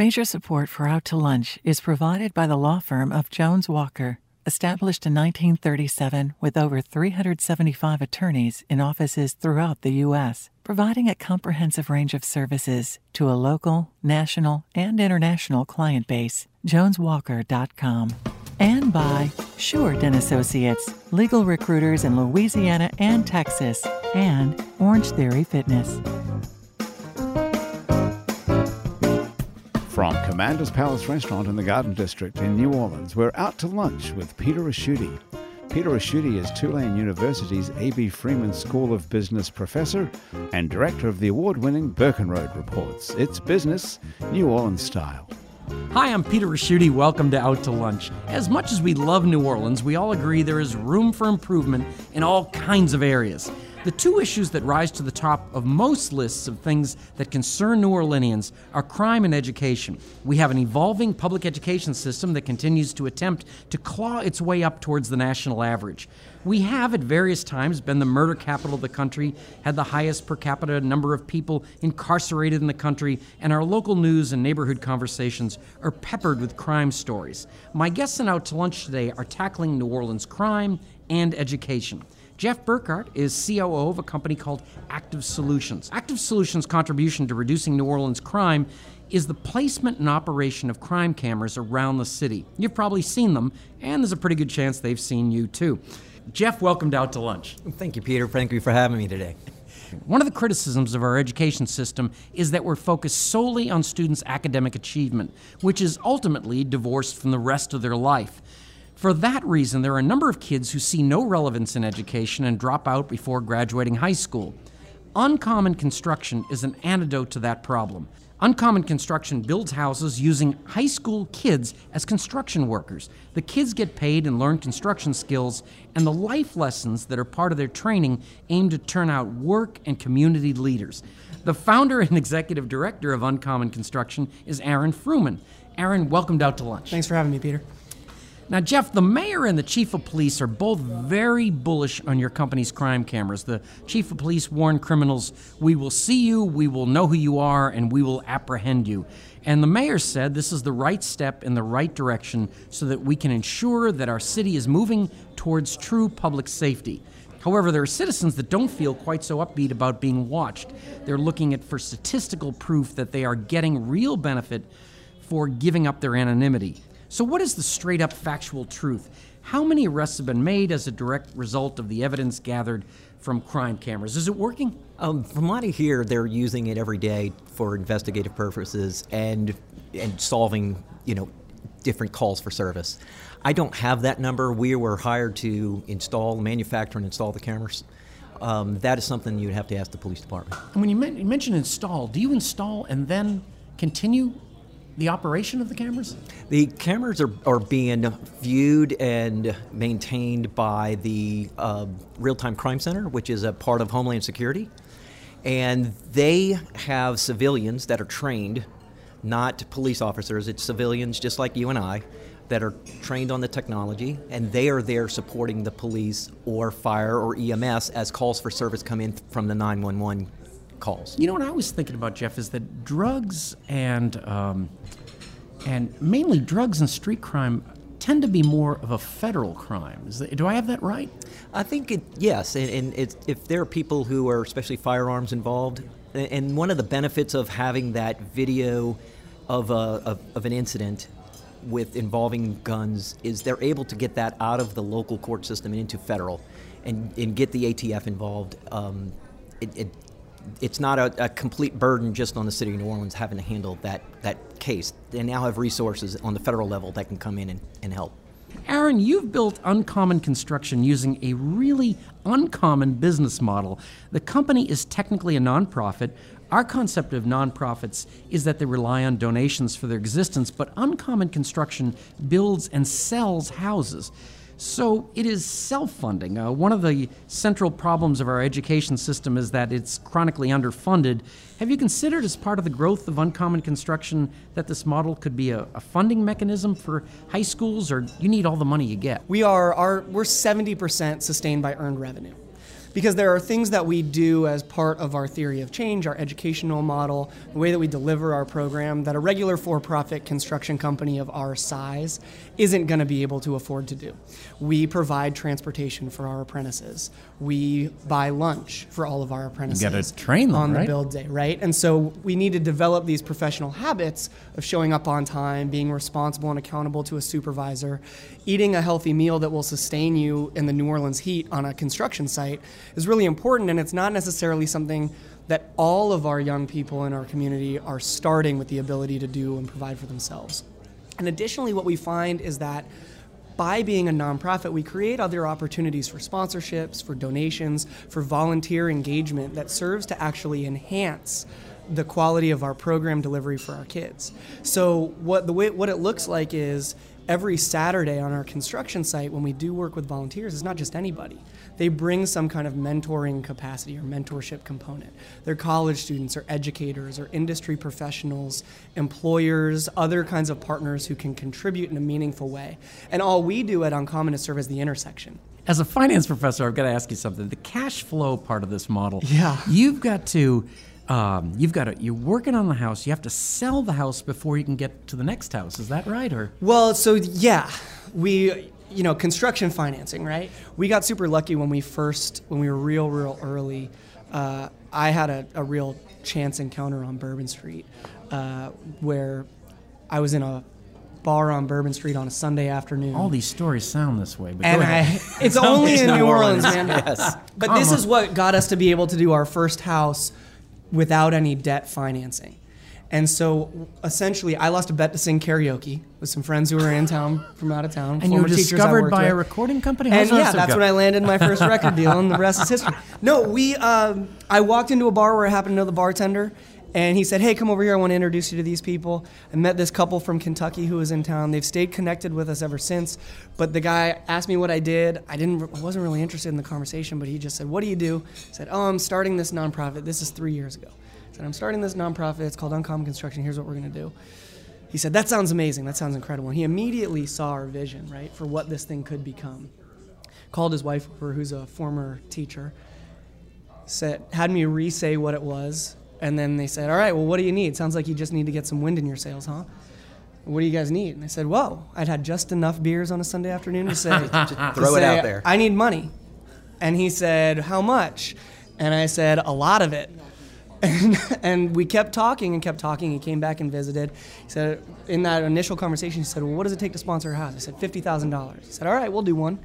Major support for Out to Lunch is provided by the law firm of Jones Walker, established in 1937 with over 375 attorneys in offices throughout the U.S., providing a comprehensive range of services to a local, national, and international client base. JonesWalker.com. And by Short Associates, legal recruiters in Louisiana and Texas, and Orange Theory Fitness. From Commander's Palace Restaurant in the Garden District in New Orleans, we're out to lunch with Peter Ricchiuti. Peter Ricchiuti is Tulane University's A.B. Freeman School of Business professor and director of the award winning Burkenroad Reports. It's business, New Orleans style. Hi, I'm Peter Ricchiuti. Welcome to Out to Lunch. As much as we love New Orleans, we all agree there is room for improvement in all kinds of areas. The two issues that rise to the top of most lists of things that concern New Orleanians are crime and education. We have an evolving public education system that continues to attempt to claw its way up towards the national average. We have at various times been the murder capital of the country, had the highest per capita number of people incarcerated in the country, and our local news and neighborhood conversations are peppered with crime stories. My guests and out to lunch today are tackling New Orleans crime and education. Jeff Burkhart is COO of a company called Active Solutions. Active Solutions' contribution to reducing New Orleans crime is the placement and operation of crime cameras around the city. You've probably seen them, and there's a pretty good chance they've seen you too. Jeff, welcomed out to lunch. Thank you, Peter. Thank you for having me today. One of the criticisms of our education system is that we're focused solely on students' academic achievement, which is ultimately divorced from the rest of their life. For that reason, there are a number of kids who see no relevance in education and drop out before graduating high school. Uncommon construction is an antidote to that problem. Uncommon Construction builds houses using high school kids as construction workers. The kids get paid and learn construction skills and the life lessons that are part of their training aim to turn out work and community leaders. The founder and executive director of Uncommon Construction is Aaron Frumin. Aaron, welcomed out to lunch. Thanks for having me, Peter. Now, Jeff, the mayor and the chief of police are both very bullish on your company's crime cameras. The chief of police warned criminals, We will see you, we will know who you are, and we will apprehend you. And the mayor said this is the right step in the right direction so that we can ensure that our city is moving towards true public safety. However, there are citizens that don't feel quite so upbeat about being watched. They're looking at for statistical proof that they are getting real benefit for giving up their anonymity. So, what is the straight up factual truth? How many arrests have been made as a direct result of the evidence gathered from crime cameras? Is it working? Um, from what I hear, they're using it every day for investigative purposes and and solving, you know, different calls for service. I don't have that number. We were hired to install, manufacture, and install the cameras. Um, that is something you'd have to ask the police department. And when you, men- you mention install, do you install and then continue the operation of the cameras? The cameras are, are being viewed and maintained by the uh, Real Time Crime Center, which is a part of Homeland Security. And they have civilians that are trained, not police officers, it's civilians just like you and I that are trained on the technology, and they are there supporting the police or fire or EMS as calls for service come in from the 911 calls. You know what I was thinking about, Jeff, is that drugs and um, and mainly drugs and street crime tend to be more of a federal crime. That, do I have that right? I think it yes, and, and if there are people who are especially firearms involved, and one of the benefits of having that video of, a, of, of an incident with involving guns is they're able to get that out of the local court system and into federal, and, and get the ATF involved. Um, it, it it's not a, a, complete burden just on the city of New Orleans having to handle that, that case. They now have resources on the federal level that can come in and, and help. Aaron, you've built Uncommon Construction using a really uncommon business model. The company is technically a nonprofit. Our concept of nonprofits is that they rely on donations for their existence, but Uncommon Construction builds and sells houses. So it is self funding. Uh, one of the central problems of our education system is that it's chronically underfunded. Have you considered, as part of the growth of uncommon construction, that this model could be a, a funding mechanism for high schools, or you need all the money you get? We are, we're 70% sustained by earned revenue. Because there are things that we do as part of our theory of change, our educational model, the way that we deliver our program that a regular for profit construction company of our size isn't going to be able to afford to do. We provide transportation for our apprentices, we buy lunch for all of our apprentices. You gotta train them, on right? the build day, right? And so we need to develop these professional habits of showing up on time, being responsible and accountable to a supervisor, eating a healthy meal that will sustain you in the New Orleans heat on a construction site is really important. And it's not necessarily something that all of our young people in our community are starting with the ability to do and provide for themselves. And additionally, what we find is that by being a nonprofit, we create other opportunities for sponsorships, for donations, for volunteer engagement that serves to actually enhance the quality of our program delivery for our kids. So what the way what it looks like is every Saturday on our construction site when we do work with volunteers, it's not just anybody. They bring some kind of mentoring capacity or mentorship component. They're college students or educators or industry professionals, employers, other kinds of partners who can contribute in a meaningful way. And all we do at Uncommon is serve as the intersection. As a finance professor, I've got to ask you something. The cash flow part of this model. Yeah. You've got to. Um, you've got to. You're working on the house. You have to sell the house before you can get to the next house. Is that right? Or Well, so yeah, we you know construction financing, right? We got super lucky when we first when we were real real early. Uh, I had a, a real chance encounter on Bourbon Street uh, where I was in a bar on Bourbon Street on a Sunday afternoon. all these stories sound this way, but and I, it's only in New Orleans, man. Yes. But this Come is what got us to be able to do our first house without any debt financing. And so essentially, I lost a bet to sing karaoke with some friends who were in town from out of town. and you were discovered by a recording company. And yeah, that's go? when I landed my first record deal, and the rest is history. No, we. Um, I walked into a bar where I happened to know the bartender, and he said, "Hey, come over here. I want to introduce you to these people." I met this couple from Kentucky who was in town. They've stayed connected with us ever since. But the guy asked me what I did. I didn't. I wasn't really interested in the conversation, but he just said, "What do you do?" I said, "Oh, I'm starting this nonprofit. This is three years ago." I said, "I'm starting this nonprofit. It's called Uncommon Construction. Here's what we're gonna do." He said, That sounds amazing. That sounds incredible. And he immediately saw our vision, right, for what this thing could become. Called his wife over, who's a former teacher, said, had me re say what it was. And then they said, All right, well, what do you need? Sounds like you just need to get some wind in your sails, huh? What do you guys need? And I said, Whoa, I'd had just enough beers on a Sunday afternoon to say, to throw it say, out there. I need money. And he said, How much? And I said, A lot of it. And, and we kept talking and kept talking. He came back and visited. He said, in that initial conversation, he said, Well, what does it take to sponsor a house? I said, $50,000. He said, All right, we'll do one.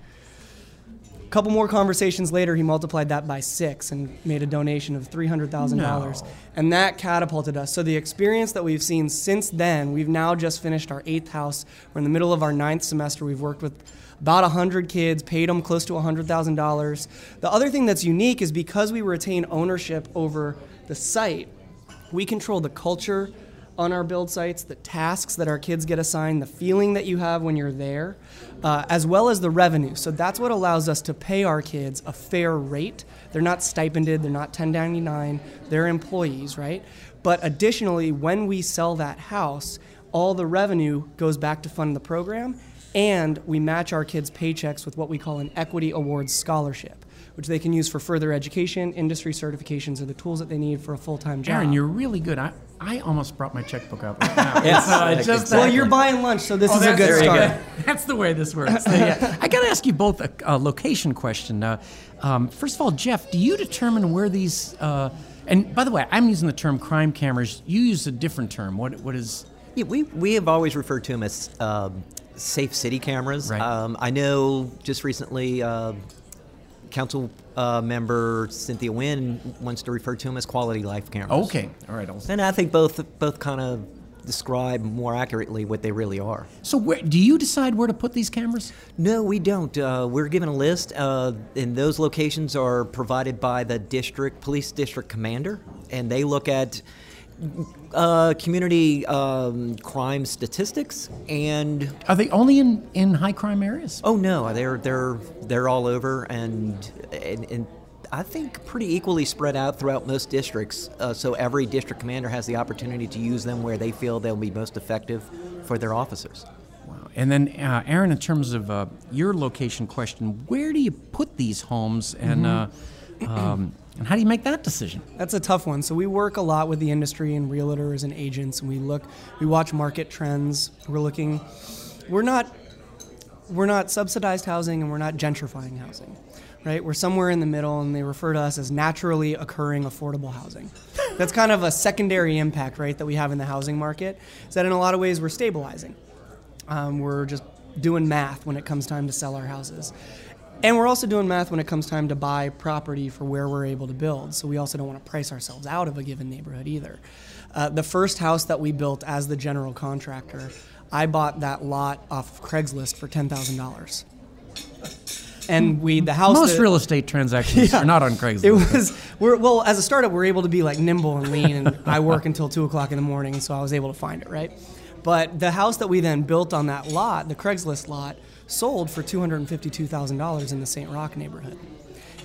A couple more conversations later, he multiplied that by six and made a donation of $300,000. No. And that catapulted us. So, the experience that we've seen since then, we've now just finished our eighth house. We're in the middle of our ninth semester. We've worked with about 100 kids, paid them close to $100,000. The other thing that's unique is because we retain ownership over the site, we control the culture on our build sites, the tasks that our kids get assigned, the feeling that you have when you're there, uh, as well as the revenue. So that's what allows us to pay our kids a fair rate. They're not stipended, they're not 1099, they're employees, right? But additionally, when we sell that house, all the revenue goes back to fund the program, and we match our kids' paychecks with what we call an Equity Awards Scholarship, which they can use for further education, industry certifications, or the tools that they need for a full time job. Aaron, you're really good. I, I almost brought my checkbook out right now. Yes, Uh, exactly. just well, you're buying lunch, so this Oh, is a that's- good there start. go. That's the way this works. Yeah. I got to ask you both a, a location question. Uh, um, first of all, Jeff, do you determine where these? Uh, and by the way, I'm using the term crime cameras. You use a different term. What what is? Yeah, we, we have always referred to them as um, safe city cameras. Right. Um, I know just recently, uh, council uh, member Cynthia Nguyen wants to refer to them as quality life cameras. Okay, all right. I'll, And I think both both kind of describe more accurately what they really are. so where do you decide where to put these cameras? No, we don't. Uh, we're given a list, uh, and those locations are provided by the district police district commander, and they look at uh, community um, crime statistics and Are they only in, in high crime areas? oh no, they're they're they're all over, and and. and I think pretty equally spread out throughout most districts, uh, so every district commander has the opportunity to use them where they feel they'll be most effective for their officers. Wow. And then, uh, Aaron, in terms of uh, your location question, where do you put these homes? And uh, Um, and how do you make that decision? That's a tough one. So we work a lot with the industry and realtors and agents, and we look, we watch market trends. We're looking, we're not, we're not subsidized housing, and we're not gentrifying housing, right? We're somewhere in the middle, and they refer to us as naturally occurring affordable housing. That's kind of a secondary impact, right, that we have in the housing market. Is that in a lot of ways we're stabilizing. Um, we're just doing math when it comes time to sell our houses. And we're also doing math when it comes time to buy property for where we're able to build. So we also don't want to price ourselves out of a given neighborhood either. Uh, the first house that we built as the general contractor, I bought that lot off of Craigslist for ten thousand dollars. And we the house Most that- real estate transactions Yeah. are not on Craigslist. it was we're well as a startup we're able to be like nimble and lean and I work until two o'clock in the morning so I was able to find it right. But the house that we then built on that lot, the Craigslist lot, sold for two hundred and fifty-two thousand dollars in the St. Roch neighborhood,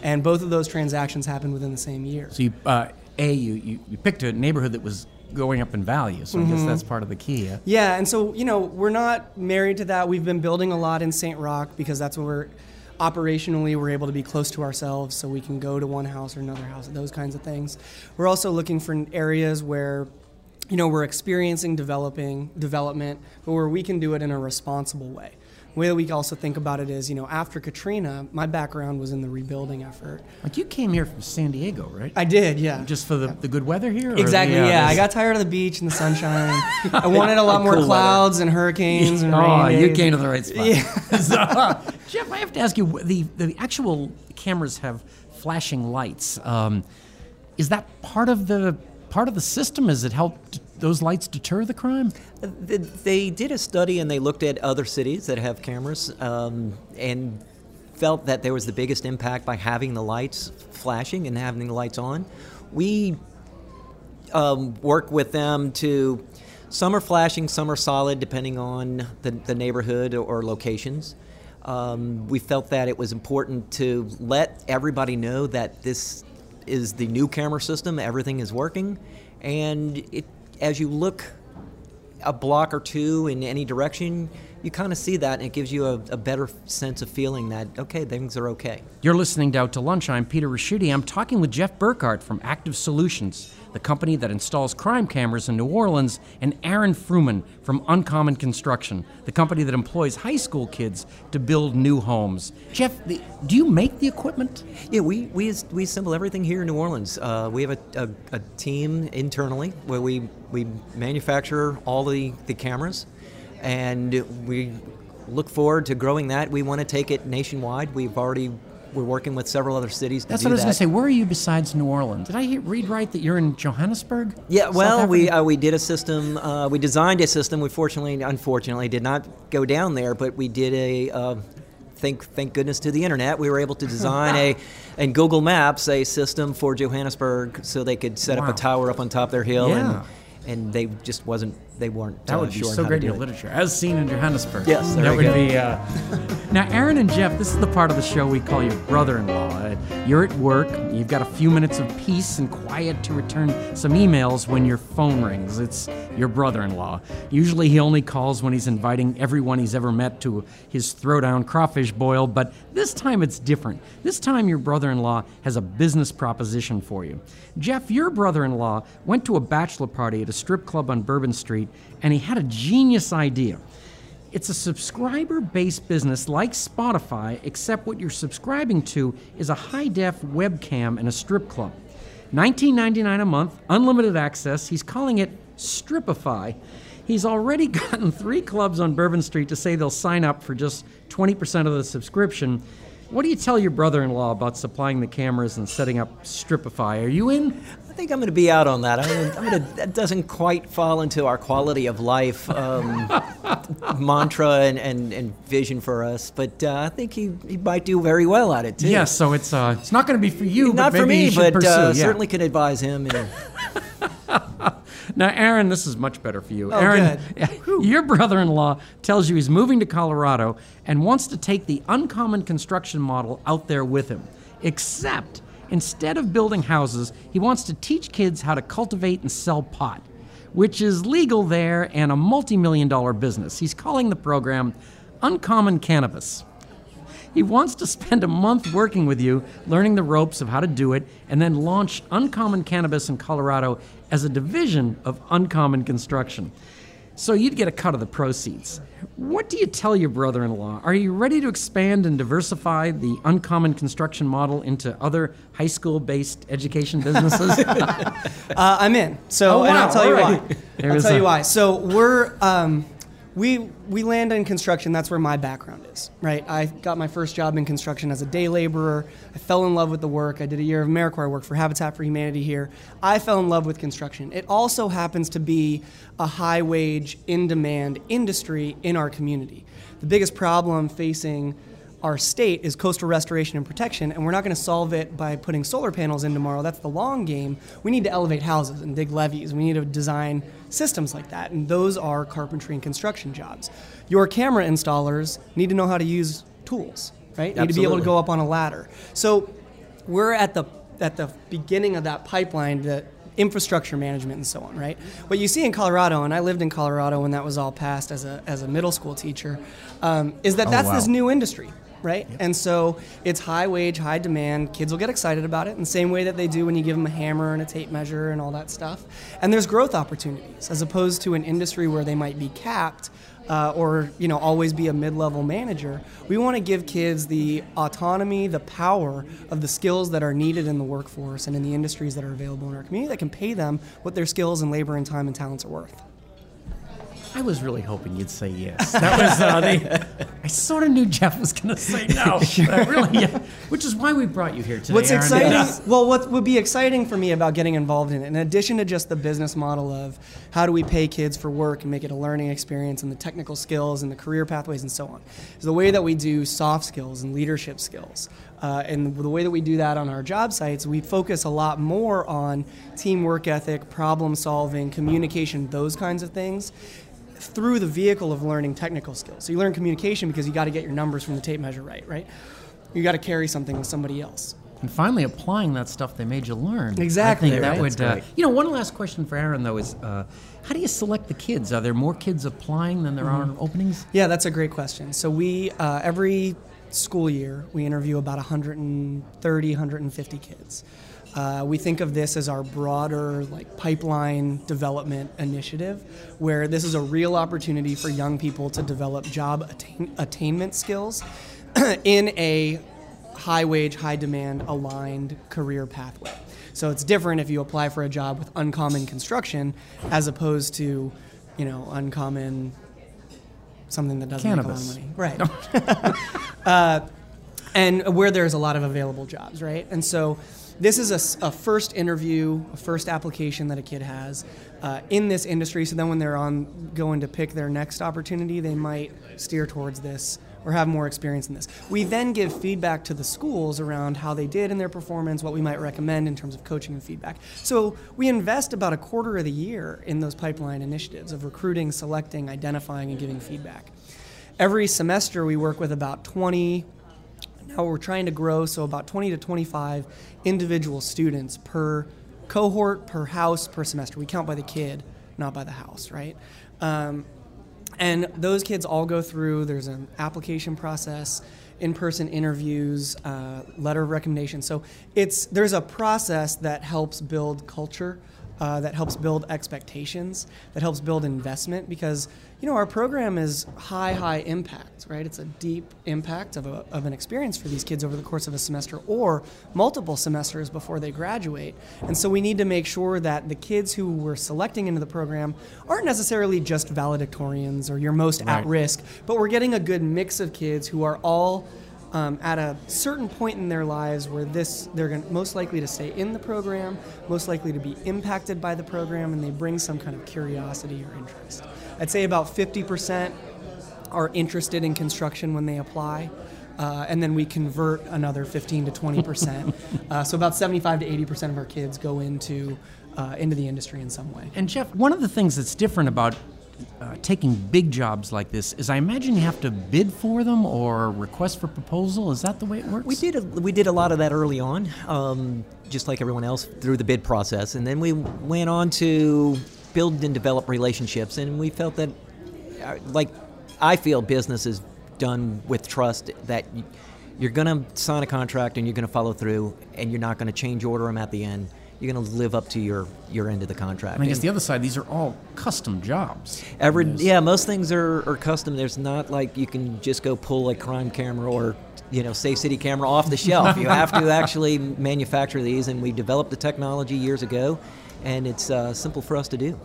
and both of those transactions happened within the same year. So you, uh, a you, you you picked a neighborhood that was going up in value. So I Mm-hmm. guess that's part of the key. Yeah? Yeah, and so you know we're not married to that. We've been building a lot in St. Roch because that's where we're operationally we're able to be close to ourselves, so we can go to one house or another house, those kinds of things. We're also looking for areas where you know we're experiencing developing development, but where we can do it in a responsible way. The way that we also think about it is, you know, after Katrina, my background was in the rebuilding effort. Like you came here from San Diego, right? I did, yeah. Just for the, the good weather here? Exactly. Yeah, I got tired of the beach and the sunshine. I wanted a lot more Cool weather. clouds and hurricanes and Oh, you came to the right spot. So, Jeff, I have to ask you the, the actual cameras have flashing lights. Um, is that part of the part of the system? Has it helped those lights deter the crime? They did a study and they looked at other cities that have cameras um, and felt that there was the biggest impact by having the lights flashing and having the lights on. We um, work with them to some are flashing, some are solid, depending on the, the neighborhood or locations. Um, we felt that it was important to let everybody know that this is the new camera system, everything is working, and it, as you look a block or two in any direction, you kind of see that, and it gives you a, a better sense of feeling that okay, things are okay. You're listening to Out to Lunch. I'm Peter Ricchiuti. I'm talking with Jeff Burkhardt from Active Solutions, the company that installs crime cameras in New Orleans, and Aaron Frumin from Uncommon Construction, the company that employs high school kids to build new homes. Jeff, the, do you make the equipment? Yeah, we, we, we assemble everything here in New Orleans. Uh, we have a, a, a team internally where we, we manufacture all the, the cameras, and we look forward to growing that. We want to take it nationwide. We've already we're working with several other cities to That's do what I was that. going to say. Where are you besides New Orleans? Did I hear, read right that you're in Johannesburg? Yeah, well, we uh, we did a system. Uh, we designed a system. We fortunately, unfortunately, did not go down there, but we did a. Uh, thank thank goodness to the internet, we were able to design a, and Google Maps a system for Johannesburg, so they could set up a tower up on top of their hill, Yeah. and and they just wasn't they weren't. That uh, would be sure so great in literature, as seen in Johannesburg. Yes, there that would go. be. Uh... now, Aaron and Jeff, this is the part of the show we call your brother-in-law. Uh, you're at work. You've got a few minutes of peace and quiet to return some emails when your phone rings. It's your brother-in-law. Usually, he only calls when he's inviting everyone he's ever met to his throwdown crawfish boil. But this time, it's different. This time, your brother-in-law has a business proposition for you. Jeff, your brother-in-law went to a bachelor party at a strip club on Bourbon Street, and he had a genius idea. It's a subscriber based business like Spotify, except what you're subscribing to is a high def webcam in a strip club. $19.99 a month, unlimited access. He's calling it Stripify. He's already gotten three clubs on Bourbon Street to say they'll sign up for just 20% of the subscription. What do you tell your brother in law about supplying the cameras and setting up Stripify? Are you in? I think I'm going to be out on that. I'm gonna, I'm gonna, that doesn't quite fall into our quality of life um, mantra and, and, and vision for us, but uh, I think he, he might do very well at it too. Yes, so it's uh, it's not going to be for you, Not but for me, you but pursue. uh, yeah. certainly can advise him. And, Now, Aaron, this is much better for you. Oh, Aaron, your brother in law tells you he's moving to Colorado and wants to take the uncommon construction model out there with him. Except, instead of building houses, he wants to teach kids how to cultivate and sell pot, which is legal there and a multi million dollar business. He's calling the program Uncommon Cannabis. He wants to spend a month working with you, learning the ropes of how to do it, and then launch Uncommon Cannabis in Colorado as a division of Uncommon Construction. So you'd get a cut of the proceeds. What do you tell your brother in law? Are you ready to expand and diversify the uncommon construction model into other high school based education businesses? uh, I'm in. So, Oh, and. I'll tell you All right. why. I'll tell a- you why. So we're um, we we land in construction. That's where my background is. Right. I got my first job in construction as a day laborer. I fell in love with the work. I did a year of AmeriCorps work for Habitat for Humanity here. I fell in love with construction. It also happens to be a high wage, in demand industry in our community. The biggest problem facing our state is coastal restoration and protection, and we're not going to solve it by putting solar panels in tomorrow. That's the long game. We need to elevate houses and dig levees. We need to design systems like that, and those are carpentry and construction jobs. Your camera installers need to know how to use tools, right? Need to be able to go up on a ladder. So we're at the at the beginning of that pipeline, the infrastructure management and so on, right? What you see in Colorado, and I lived in Colorado when that was all passed as a as a middle school teacher, um, is that that's this new industry. Right, and so it's high wage, high demand. Kids will get excited about it in the same way that they do when you give them a hammer and a tape measure and all that stuff. And there's growth opportunities as opposed to an industry where they might be capped uh, or you know always be a mid-level manager. We want to give kids the autonomy, the power of the skills that are needed in the workforce and in the industries that are available in our community that can pay them what their skills and labor and time and talents are worth. I was really hoping you'd say yes. That was uh, the, I sort of knew Jeff was going to say no. I really, yeah. Which is why we brought you here today. What's Aaron. exciting? Yeah. Well, what would be exciting for me about getting involved in it, in addition to just the business model of how do we pay kids for work and make it a learning experience, and the technical skills and the career pathways and so on, is the way that we do soft skills and leadership skills. Uh, and the way that we do that on our job sites, we focus a lot more on teamwork ethic, problem solving, communication, those kinds of things through the vehicle of learning technical skills. So you learn communication because you got to get your numbers from the tape measure right, right? You got to carry something with somebody else. And finally, applying that stuff they made you learn. Exactly, I think that right? would. Uh, you know, one last question for Aaron though is, uh, how do you select the kids? Are there more kids applying than there Mm-hmm. are openings? Yeah, that's a great question. So we uh, every school year we interview about 130, 150 kids. Uh, we think of this as our broader like pipeline development initiative, where this is a real opportunity for young people to develop job attain- attainment skills in a high wage, high demand aligned career pathway. So it's different if you apply for a job with uncommon construction as opposed to, you know, uncommon something that doesn't Cannabis. make a lot of money. Right. uh, and where there's a lot of available jobs, right? And so this is a first interview, a first application that a kid has uh, in this industry. So then when they're on going to pick their next opportunity, they might steer towards this or have more experience in this. We then give feedback to the schools around how they did in their performance, what we might recommend in terms of coaching and feedback. So we invest about a quarter of the year in those pipeline initiatives of recruiting, selecting, identifying, and giving feedback. Every semester, we work with about 20 now we're trying to grow so about 20 to 25 individual students per cohort per house per semester. We count by the kid not by the house right? Um, and those kids all go through there's an application process in-person interviews uh, letter of recommendation. So it's there's a process that helps build culture uh, that helps build expectations, that helps build investment because you know our program is high, high impact, right? It's a deep impact of, a, of an experience for these kids over the course of a semester or multiple semesters before they graduate. And so we need to make sure that the kids who we're selecting into the program aren't necessarily just valedictorians or your most Right. at risk, but we're getting a good mix of kids who are all um, at a certain point in their lives where this they're going most likely to stay in the program, most likely to be impacted by the program, and they bring some kind of curiosity or interest. I'd say about 50% are interested in construction when they apply. Uh, and then we convert another 15 to 20 percent. uh, so about 75 to 80 percent of our kids go into uh, into the industry in some way. And Jeff, one of the things that's different about uh, taking big jobs like this is I imagine you have to bid for them or request for proposal. Is that the way it works? We did a, we did a lot of that early on, um, just like everyone else through the bid process, and then we went on to build and develop relationships, and we felt that, uh, like, I feel business is done with trust that. You, You're going to sign a contract and you're going to follow through, and you're not going to change order them at the end. You're going to live up to your, your end of the contract. And I guess the other side, these are all custom jobs. Every yeah, most things are, are custom. There's not like you can just go pull a crime camera or you know safe city camera off the shelf. you have to actually manufacture these, and we developed the technology years ago, and it's uh, simple for us to do.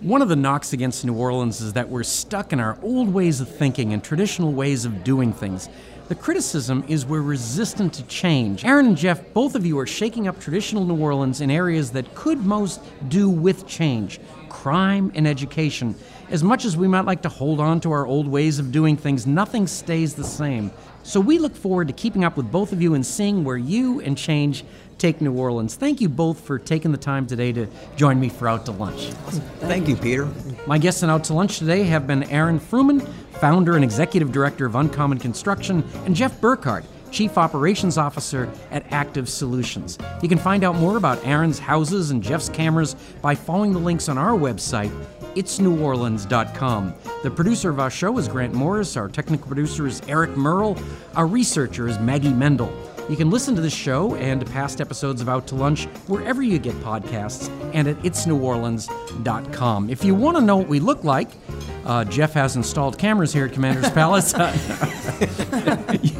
One of the knocks against New Orleans is that we're stuck in our old ways of thinking and traditional ways of doing things. The criticism is we're resistant to change. Aaron and Jeff, both of you are shaking up traditional New Orleans in areas that could most do with change crime and education. As much as we might like to hold on to our old ways of doing things, nothing stays the same. So we look forward to keeping up with both of you and seeing where you and change take New Orleans. Thank you both for taking the time today to join me for Out to Lunch. Thank you, Peter. My guests on Out to Lunch today have been Aaron Frumin, founder and executive director of Uncommon Construction, and Jeff Burkhardt, Chief Operations Officer at Active Solutions. You can find out more about Aaron's houses and Jeff's cameras by following the links on our website, itsneworleans.com. The producer of our show is Grant Morris, our technical producer is Eric Merle, our researcher is Maggie Mendel. You can listen to this show and past episodes of Out to Lunch wherever you get podcasts and at itsneworleans.com. If you want to know what we look like, uh, Jeff has installed cameras here at Commander's Palace.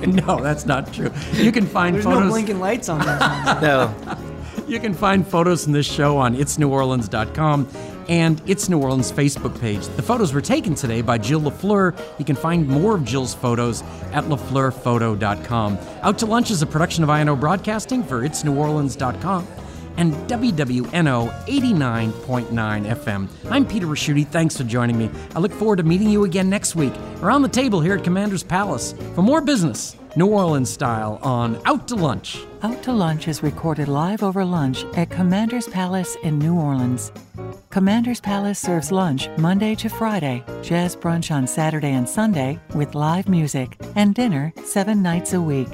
no, that's not true. You can find There's photos. no blinking lights on there. No, You can find photos from this show on itsneworleans.com and It's New Orleans Facebook page. The photos were taken today by Jill LaFleur. You can find more of Jill's photos at lafleurphoto.com. Out to Lunch is a production of INO Broadcasting for itsneworleans.com and WWNO 89.9 FM. I'm Peter Ricchiuti. Thanks for joining me. I look forward to meeting you again next week around the table here at Commander's Palace for more business, New Orleans style, on Out to Lunch. Out to Lunch is recorded live over lunch at Commander's Palace in New Orleans. Commander's Palace serves lunch Monday to Friday, jazz brunch on Saturday and Sunday with live music, and dinner seven nights a week.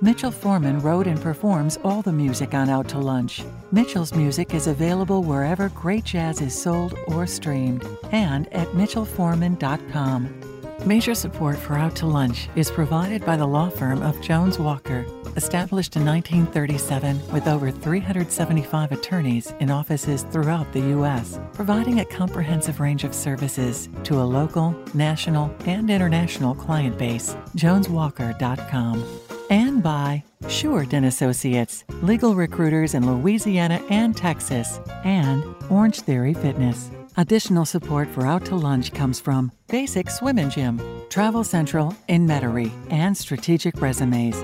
Mitchell Foreman wrote and performs all the music on Out to Lunch. Mitchell's music is available wherever great jazz is sold or streamed and at mitchellforeman.com. Major support for Out to Lunch is provided by the law firm of Jones Walker, established in 1937 with over 375 attorneys in offices throughout the U.S., providing a comprehensive range of services to a local, national, and international client base. JonesWalker.com. And by Shurden Associates, legal recruiters in Louisiana and Texas, and Orange Theory Fitness. Additional support for Out to Lunch comes from Basic Swim and Gym, Travel Central in Metairie, and Strategic Resumes.